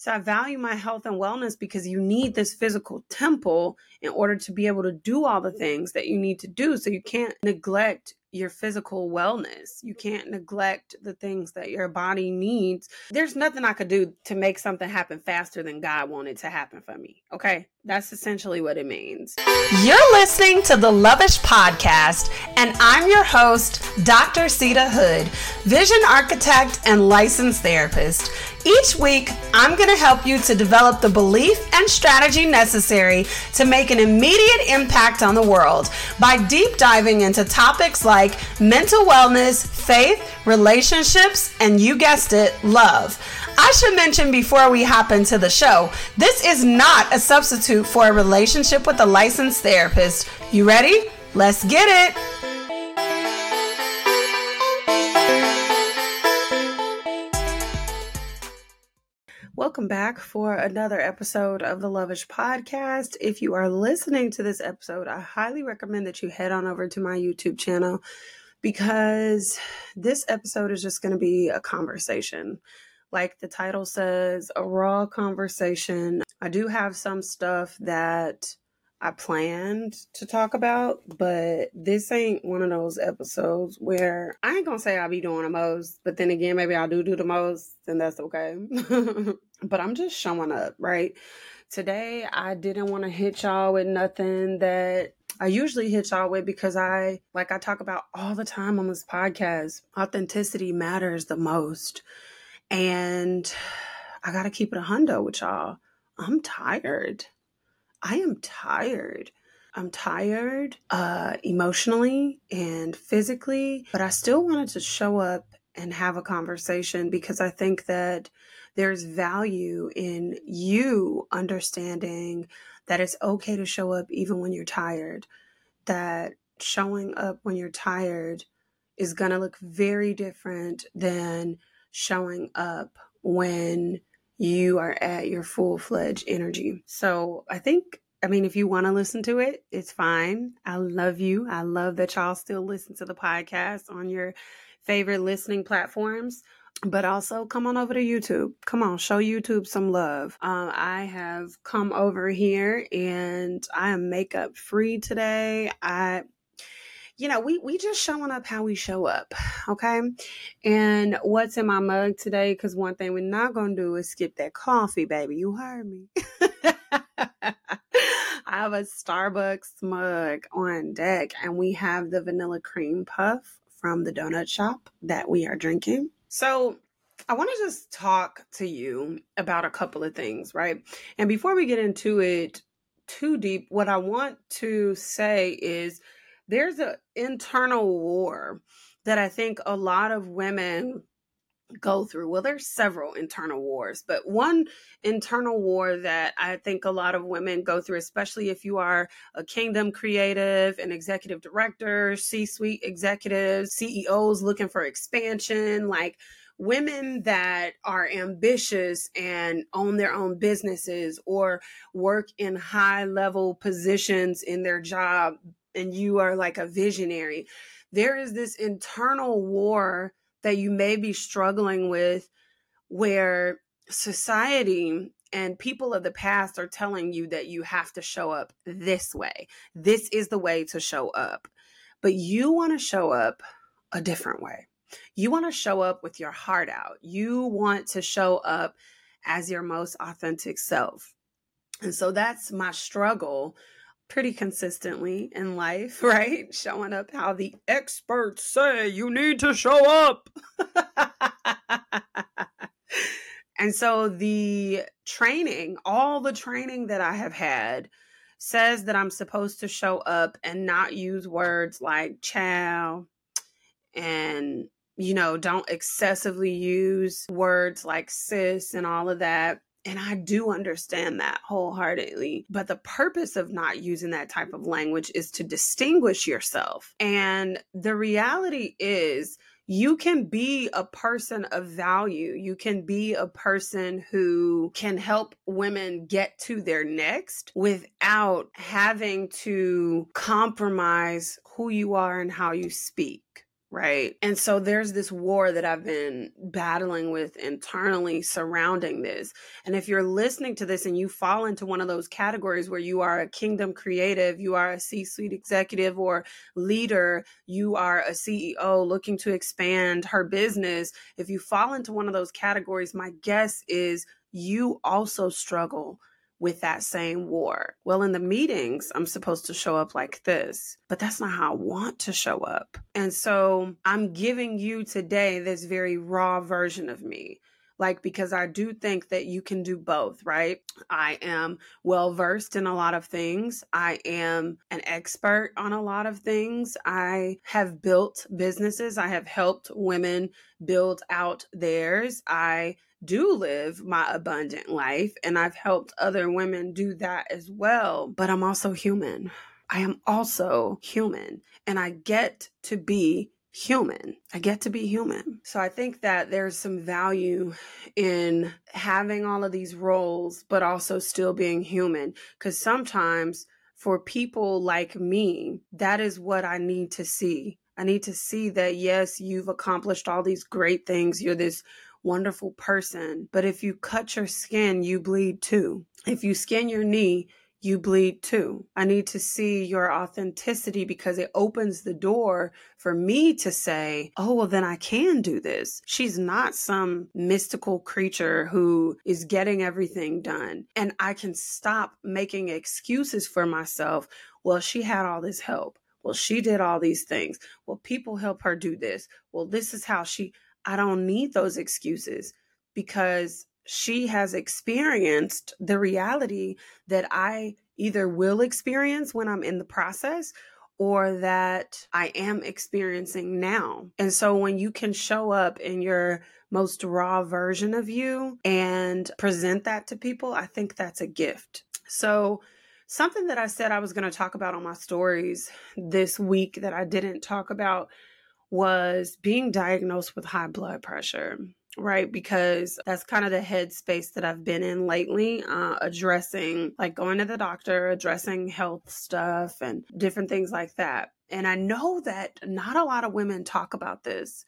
So I value my health and wellness because you need this physical temple in order to be able to do all the things that you need to do. So you can't neglect your physical wellness. You can't neglect the things that your body needs. There's nothing I could do to make something happen faster than God wanted to happen for me. Okay? That's essentially what it means. You're listening to the Lovish Podcast, and I'm your host, Dr. Seida Hood, vision architect and licensed therapist. Each week, I'm going to help you to develop the belief and strategy necessary to make an immediate impact on the world by deep diving into topics like mental wellness, faith, relationships, and you guessed it, love. I should mention before we hop into the show, this is not a substitute for a relationship with a licensed therapist. You ready? Let's get it. Welcome back for another episode of the Lovish Podcast. If you are listening to this episode, I highly recommend that you head on over to my YouTube channel because this episode is just going to be a conversation like the title says, a raw conversation. I do have some stuff that I planned to talk about, but this ain't one of those episodes where I ain't gonna say I'll be doing the most, but then again, maybe I do do the most, and that's okay. but I'm just showing up, right? Today, I didn't want to hit y'all with nothing that I usually hit y'all with because I, like I talk about all the time on this podcast, authenticity matters the most. And I got to keep it a hundo with y'all. I'm tired. I am tired. I'm tired uh, emotionally and physically, but I still wanted to show up and have a conversation because I think that there's value in you understanding that it's okay to show up even when you're tired, that showing up when you're tired is going to look very different than showing up when you are at your full fledged energy. So I think, I mean, if you want to listen to it, it's fine. I love you. I love that y'all still listen to the podcast on your favorite listening platforms. But also come on over to YouTube. Come on, show YouTube some love. Um, I have come over here and I am makeup free today. I you know, we we just showing up how we show up, okay? And what's in my mug today? Because one thing we're not gonna do is skip that coffee, baby. You heard me. I have a Starbucks mug on deck, and we have the vanilla cream puff from the donut shop that we are drinking. So I want to just talk to you about a couple of things, right? And before we get into it too deep, what I want to say is there's an internal war that I think a lot of women go through. Well, there's several internal wars, but one internal war that I think a lot of women go through, especially if you are a kingdom creative, an executive director, C suite executives, CEOs looking for expansion, like women that are ambitious and own their own businesses or work in high level positions in their job and you are like a visionary, there is this internal war that you may be struggling with where society and people of the past are telling you that you have to show up this way. This is the way to show up. But you want to show up a different way. You want to show up with your heart out. You want to show up as your most authentic self. And so that's my struggle pretty consistently in life, right? Showing up how the experts say you need to show up. and so the training, all the training that I have had says that I'm supposed to show up and not use words like chow and you know, don't excessively use words like sis and all of that and I do understand that wholeheartedly. But the purpose of not using that type of language is to distinguish yourself. And the reality is, you can be a person of value. You can be a person who can help women get to their next without having to compromise who you are and how you speak right? And so there's this war that I've been battling with internally surrounding this. And if you're listening to this and you fall into one of those categories where you are a kingdom creative, you are a C suite executive or leader, you are a CEO looking to expand her business, if you fall into one of those categories, my guess is you also struggle with that same war. Well, in the meetings, I'm supposed to show up like this, but that's not how I want to show up. And so I'm giving you today this very raw version of me. Like, because I do think that you can do both, right? I am well versed in a lot of things. I am an expert on a lot of things. I have built businesses. I have helped women build out theirs. I do live my abundant life and I've helped other women do that as well. But I'm also human. I am also human and I get to be human. I get to be human. So I think that there's some value in having all of these roles, but also still being human. Because sometimes for people like me, that is what I need to see. I need to see that, yes, you've accomplished all these great things. You're this wonderful person. But if you cut your skin, you bleed too. If you skin your knee, you bleed too. I need to see your authenticity because it opens the door for me to say, oh, well, then I can do this. She's not some mystical creature who is getting everything done. And I can stop making excuses for myself. Well, she had all this help. Well, she did all these things. Well, people help her do this. Well, this is how she, I don't need those excuses because she has experienced the reality that I either will experience when I'm in the process or that I am experiencing now. And so when you can show up in your most raw version of you and present that to people, I think that's a gift. So, something that I said I was going to talk about on my stories this week that I didn't talk about was being diagnosed with high blood pressure right? Because that's kind of the headspace that I've been in lately, uh, addressing like going to the doctor, addressing health stuff and different things like that. And I know that not a lot of women talk about this.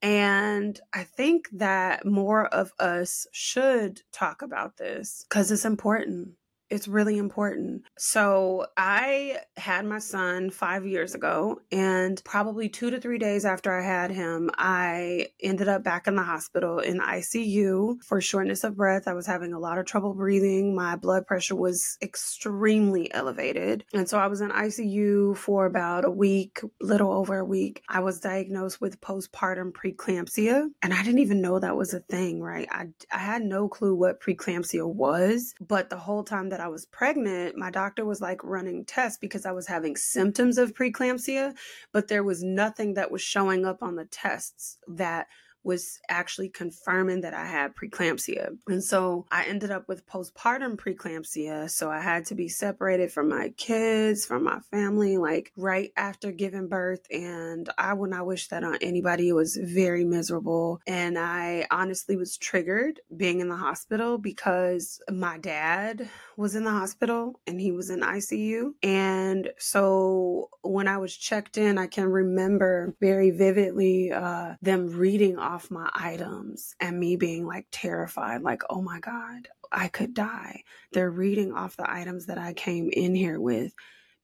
And I think that more of us should talk about this because it's important. It's really important. So, I had my son five years ago, and probably two to three days after I had him, I ended up back in the hospital in ICU for shortness of breath. I was having a lot of trouble breathing. My blood pressure was extremely elevated. And so, I was in ICU for about a week, little over a week. I was diagnosed with postpartum preeclampsia, and I didn't even know that was a thing, right? I, I had no clue what preeclampsia was, but the whole time that that I was pregnant, my doctor was like running tests because I was having symptoms of preeclampsia, but there was nothing that was showing up on the tests that was actually confirming that I had preeclampsia. And so I ended up with postpartum preeclampsia. So I had to be separated from my kids, from my family, like right after giving birth. And I would not wish that on anybody. It was very miserable. And I honestly was triggered being in the hospital because my dad was in the hospital and he was in ICU. And so when I was checked in, I can remember very vividly uh, them reading off my items and me being like terrified, like, oh my God, I could die. They're reading off the items that I came in here with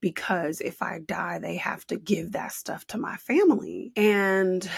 because if I die, they have to give that stuff to my family. And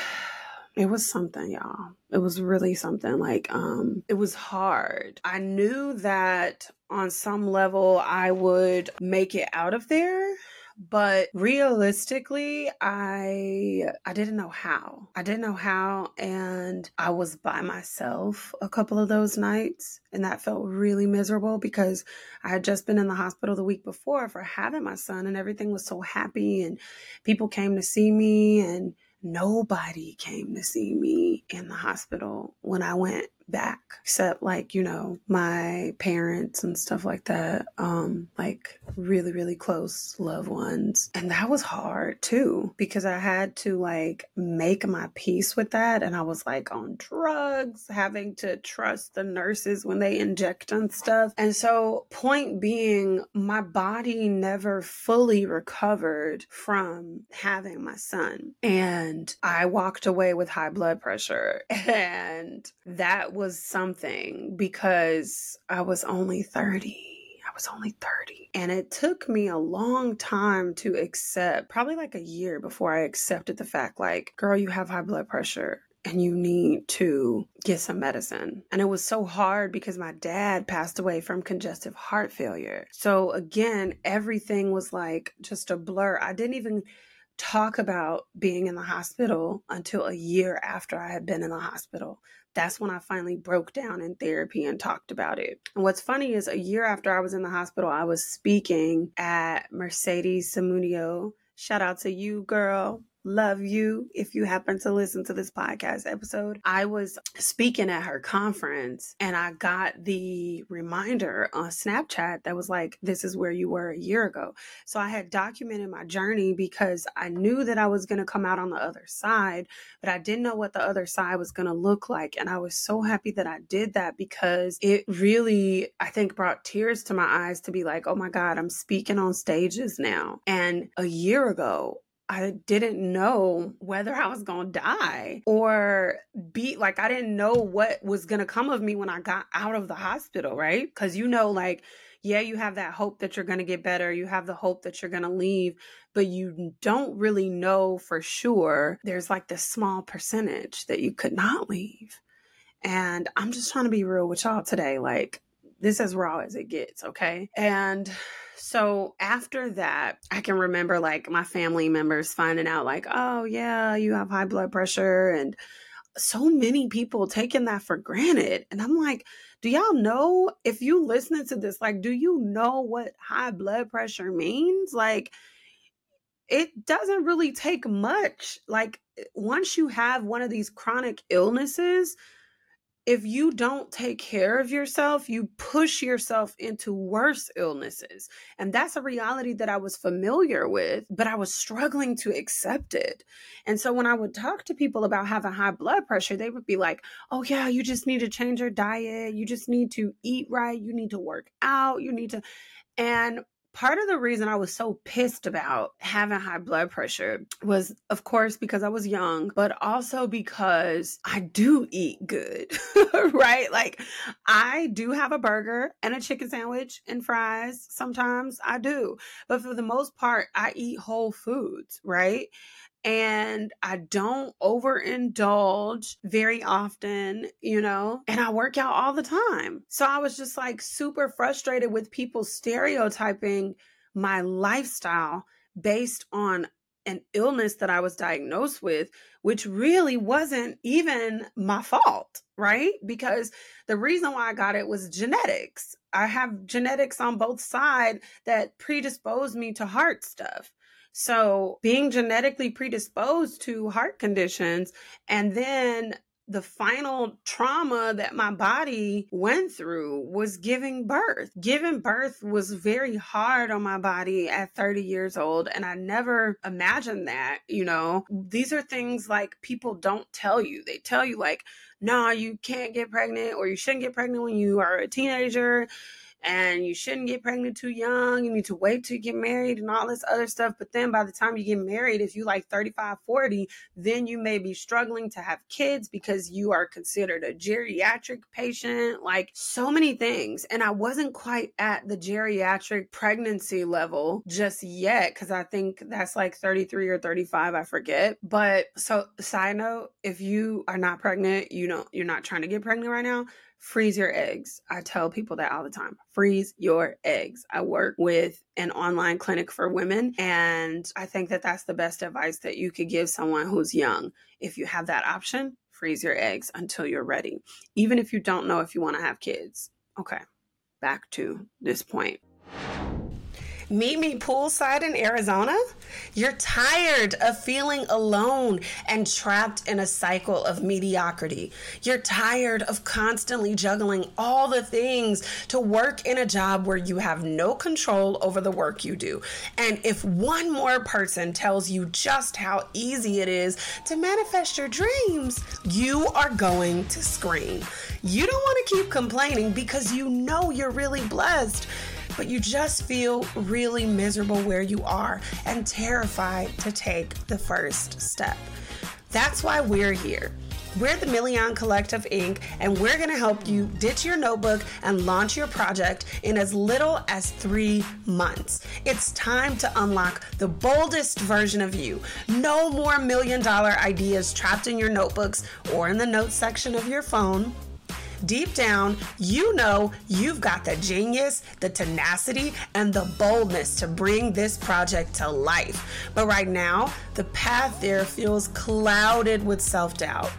it was something, y'all. It was really something. Like, um, it was hard. I knew that on some level I would make it out of there but realistically i i didn't know how. I didn't know how and i was by myself a couple of those nights and that felt really miserable because i had just been in the hospital the week before for having my son and everything was so happy and people came to see me and nobody came to see me in the hospital when I went back except like you know my parents and stuff like that um like really really close loved ones. And that was hard too because i had to like make my peace with that. And i was like on drugs having to trust the nurses when they inject and stuff. And so point being my body never fully recovered from having my son. And i walked away with high blood pressure. And that was something because I was only 30. I was only 30. And it took me a long time to accept, probably like a year before I accepted the fact, like, girl, you have high blood pressure and you need to get some medicine. And it was so hard because my dad passed away from congestive heart failure. So again, everything was like just a blur. I didn't even talk about being in the hospital until a year after I had been in the hospital that's when I finally broke down in therapy and talked about it. And what's funny is a year after I was in the hospital, I was speaking at Mercedes Samudio. Shout out to you, girl love you if you happen to listen to this podcast episode. I was speaking at her conference and I got the reminder on Snapchat that was like, this is where you were a year ago. So I had documented my journey because I knew that I was going to come out on the other side, but I didn't know what the other side was going to look like. And I was so happy that I did that because it really, I think, brought tears to my eyes to be like, oh my God, I'm speaking on stages now. And a year ago, I didn't know whether I was going to die or be like, I didn't know what was going to come of me when I got out of the hospital, right? Because you know, like, yeah, you have that hope that you're going to get better. You have the hope that you're going to leave, but you don't really know for sure. There's like this small percentage that you could not leave. And I'm just trying to be real with y'all today. Like, this is raw as it gets, okay? And so after that, I can remember like my family members finding out, like, oh, yeah, you have high blood pressure. And so many people taking that for granted. And I'm like, do y'all know if you listening to this, like, do you know what high blood pressure means? Like, it doesn't really take much. Like, once you have one of these chronic illnesses, if you don't take care of yourself, you push yourself into worse illnesses. And that's a reality that I was familiar with, but I was struggling to accept it. And so when I would talk to people about having high blood pressure, they would be like, oh, yeah, you just need to change your diet. You just need to eat right. You need to work out. You need to. And part of the reason I was so pissed about having high blood pressure was, of course, because I was young, but also because I do eat good, right? Like, I do have a burger and a chicken sandwich and fries. Sometimes I do. But for the most part, I eat whole foods, right? And I don't overindulge very often, you know, and I work out all the time. So I was just like super frustrated with people stereotyping my lifestyle based on an illness that I was diagnosed with, which really wasn't even my fault, right? Because the reason why I got it was genetics. I have genetics on both sides that predisposed me to heart stuff. So, being genetically predisposed to heart conditions and then the final trauma that my body went through was giving birth. Giving birth was very hard on my body at 30 years old. And I never imagined that, you know. These are things like people don't tell you. They tell you, like, no, you can't get pregnant or you shouldn't get pregnant when you are a teenager and you shouldn't get pregnant too young. You need to wait to get married and all this other stuff. But then by the time you get married, if you like 35, 40, then you may be struggling to have kids because you are considered a geriatric patient, like so many things. And I wasn't quite at the geriatric pregnancy level just yet because I think that's like 33 or 35, I forget. But so, side note, if you are not pregnant, you know, you're not trying to get pregnant right now, freeze your eggs. I tell people that all the time. Freeze your eggs. I work with an online clinic for women, and I think that that's the best advice that you could give someone who's young. If you have that option, freeze your eggs until you're ready, even if you don't know if you want to have kids. Okay, back to this point. Meet me poolside in Arizona? You're tired of feeling alone and trapped in a cycle of mediocrity. You're tired of constantly juggling all the things to work in a job where you have no control over the work you do. And if one more person tells you just how easy it is to manifest your dreams, you are going to scream. You don't want to keep complaining because you know you're really blessed but you just feel really miserable where you are and terrified to take the first step. That's why we're here. We're the Million Collective Inc., and we're going to help you ditch your notebook and launch your project in as little as three months. It's time to unlock the boldest version of you. No more million dollar ideas trapped in your notebooks or in the notes section of your phone deep down, you know you've got the genius, the tenacity, and the boldness to bring this project to life. But right now, the path there feels clouded with self doubt.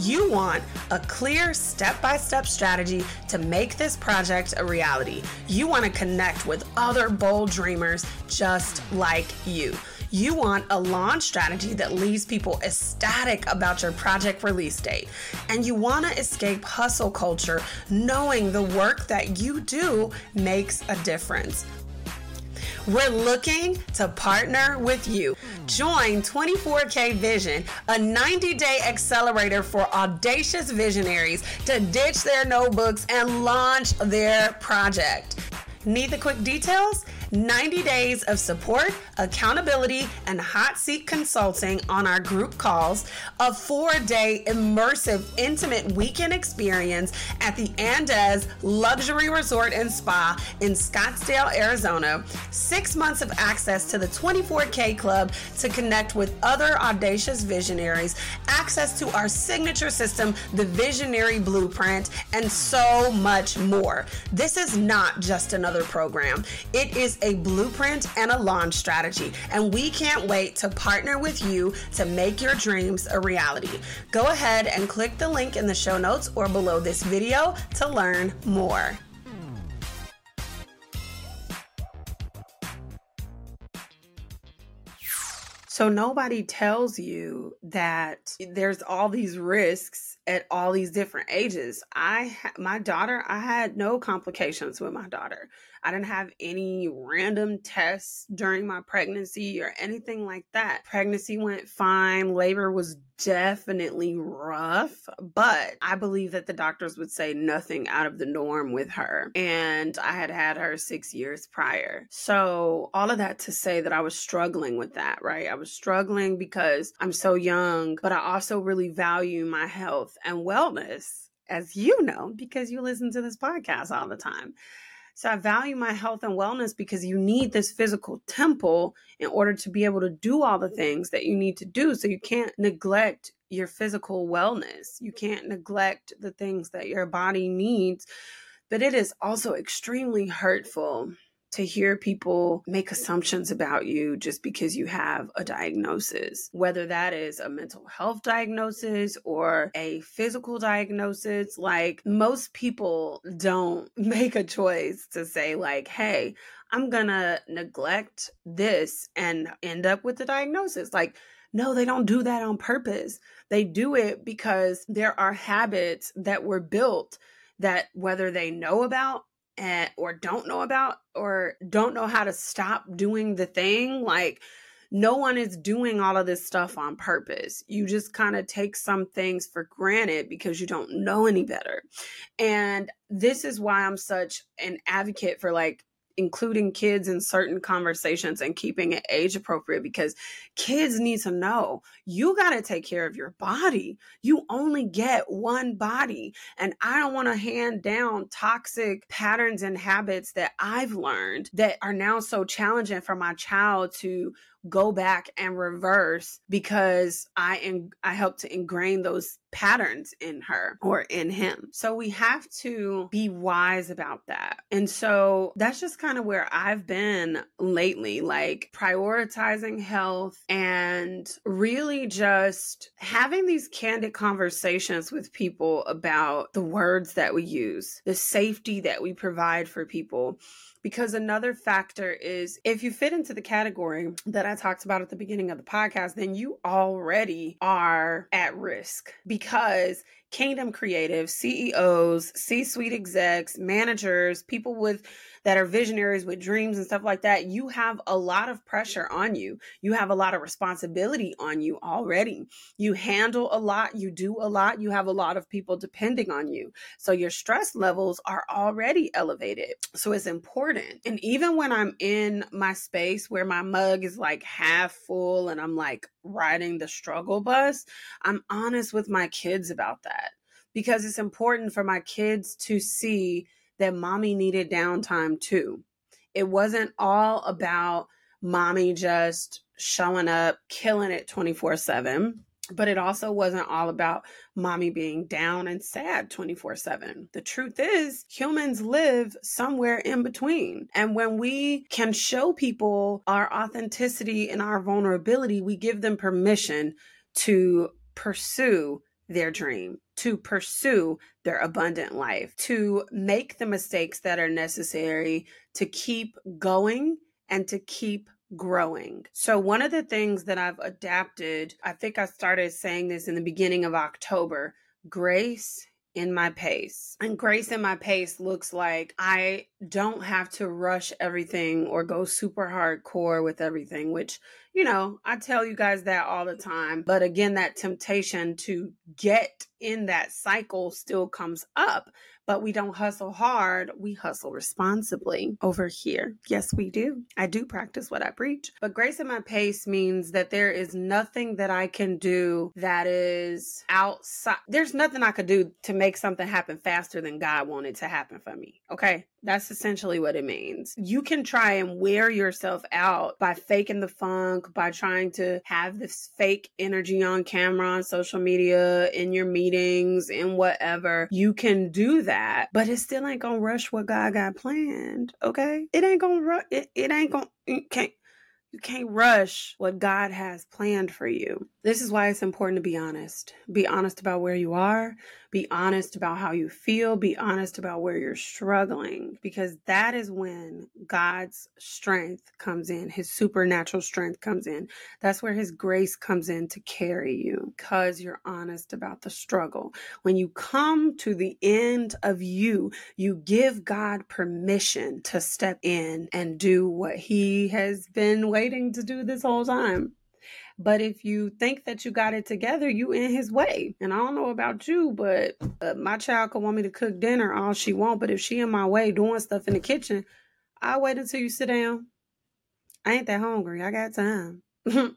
You want a clear step by step strategy to make this project a reality. You want to connect with other bold dreamers just like you. You want a launch strategy that leaves people ecstatic about your project release date. And you want to escape hustle culture knowing the work that you do makes a difference. We're looking to partner with you. Join 24K Vision, a 90 day accelerator for audacious visionaries to ditch their notebooks and launch their project. Need the quick details? 90 days of support, accountability, and hot seat consulting on our group calls, a four day immersive, intimate weekend experience at the Andaz Luxury Resort and Spa in Scottsdale, Arizona, six months of access to the 24K Club to connect with other audacious visionaries, access to our signature system, the Visionary Blueprint, and so much more. This is not just another program, it is a blueprint and a launch strategy, and we can't wait to partner with you to make your dreams a reality. Go ahead and click the link in the show notes or below this video to learn more. So nobody tells you that there's all these risks at all these different ages. I my daughter, I had no complications with my daughter. I didn't have any random tests during my pregnancy or anything like that. Pregnancy went fine. Labor was definitely rough, but I believe that the doctors would say nothing out of the norm with her. And I had had her six years prior. So, all of that to say that I was struggling with that, right? I was struggling because I'm so young, but I also really value my health and wellness, as you know, because you listen to this podcast all the time. So I value my health and wellness because you need this physical temple in order to be able to do all the things that you need to do. So you can't neglect your physical wellness. You can't neglect the things that your body needs. But it is also extremely hurtful to hear people make assumptions about you just because you have a diagnosis, whether that is a mental health diagnosis or a physical diagnosis. Like most people don't make a choice to say, like, hey, I'm gonna neglect this and end up with the diagnosis. Like, no, they don't do that on purpose. They do it because there are habits that were built that whether they know about and, or don't know about or don't know how to stop doing the thing like no one is doing all of this stuff on purpose. You just kind of take some things for granted because you don't know any better. And this is why I'm such an advocate for like including kids in certain conversations and keeping it age appropriate because kids need to know you got to take care of your body. You only get one body. And I don't want to hand down toxic patterns and habits that I've learned that are now so challenging for my child to go back and reverse because I in, I help to ingrain those patterns in her or in him. So we have to be wise about that. And so that's just kind of where I've been lately, like prioritizing health and really just having these candid conversations with people about the words that we use, the safety that we provide for people Because another factor is if you fit into the category that I talked about at the beginning of the podcast, then you already are at risk because Kingdom Creative, CEOs, C suite execs, managers, people with that are visionaries with dreams and stuff like that, you have a lot of pressure on you. You have a lot of responsibility on you already. You handle a lot, you do a lot, you have a lot of people depending on you. So your stress levels are already elevated. So it's important. And even when I'm in my space where my mug is like half full and I'm like riding the struggle bus, I'm honest with my kids about that because it's important for my kids to see that mommy needed downtime too. It wasn't all about mommy just showing up, killing it 24 7 but it also wasn't all about mommy being down and sad 24 7. The truth is, humans live somewhere in between. And when we can show people our authenticity and our vulnerability, we give them permission to pursue their dream, to pursue their abundant life, to make the mistakes that are necessary to keep going and to keep growing. So, one of the things that I've adapted, I think I started saying this in the beginning of October grace in my pace. And grace in my pace looks like I don't have to rush everything or go super hardcore with everything, which, you know, I tell you guys that all the time. But again, that temptation to get in that cycle still comes up but we don't hustle hard. We hustle responsibly over here. Yes, we do. I do practice what I preach. But grace in my pace means that there is nothing that I can do that is outside. There's nothing I could do to make something happen faster than God wanted to happen for me. Okay. That's essentially what it means. You can try and wear yourself out by faking the funk, by trying to have this fake energy on camera, on social media, in your meetings, in whatever. You can do that, but it still ain't gonna rush what God got planned. Okay? It ain't gonna rush. It, it ain't gonna. It can't. You can't rush what God has planned for you. This is why it's important to be honest. Be honest about where you are, be honest about how you feel. Be honest about where you're struggling because that is when God's strength comes in. His supernatural strength comes in. That's where His grace comes in to carry you because you're honest about the struggle. When you come to the end of you, you give God permission to step in and do what He has been waiting to do this whole time. But if you think that you got it together, you in his way. And I don't know about you, but uh, my child could want me to cook dinner all she want. But if she in my way doing stuff in the kitchen, I wait until you sit down. I ain't that hungry. I got time.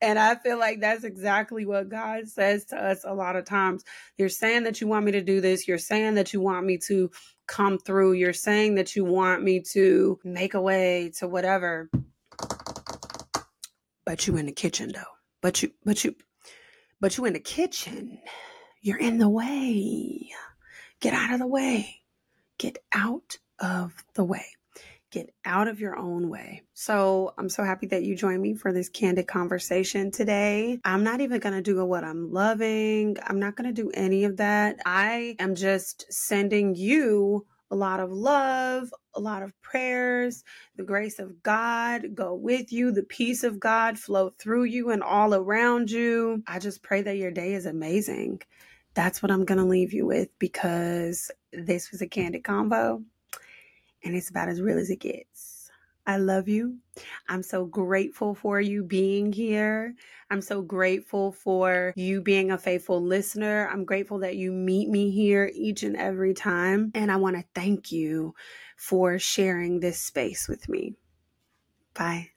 and I feel like that's exactly what God says to us a lot of times. You're saying that you want me to do this. You're saying that you want me to come through. You're saying that you want me to make a way to whatever. But you in the kitchen though. But you but you but you in the kitchen. You're in the way. Get out of the way. Get out of the way. Get out of your own way. So I'm so happy that you joined me for this candid conversation today. I'm not even going to do what I'm loving. I'm not going to do any of that. I am just sending you a lot of love, a lot of prayers. The grace of God go with you, the peace of God flow through you and all around you. I just pray that your day is amazing. That's what I'm going to leave you with because this was a candid convo and it's about as real as it gets. I love you. I'm so grateful for you being here. I'm so grateful for you being a faithful listener. I'm grateful that you meet me here each and every time. And I want to thank you for sharing this space with me. Bye.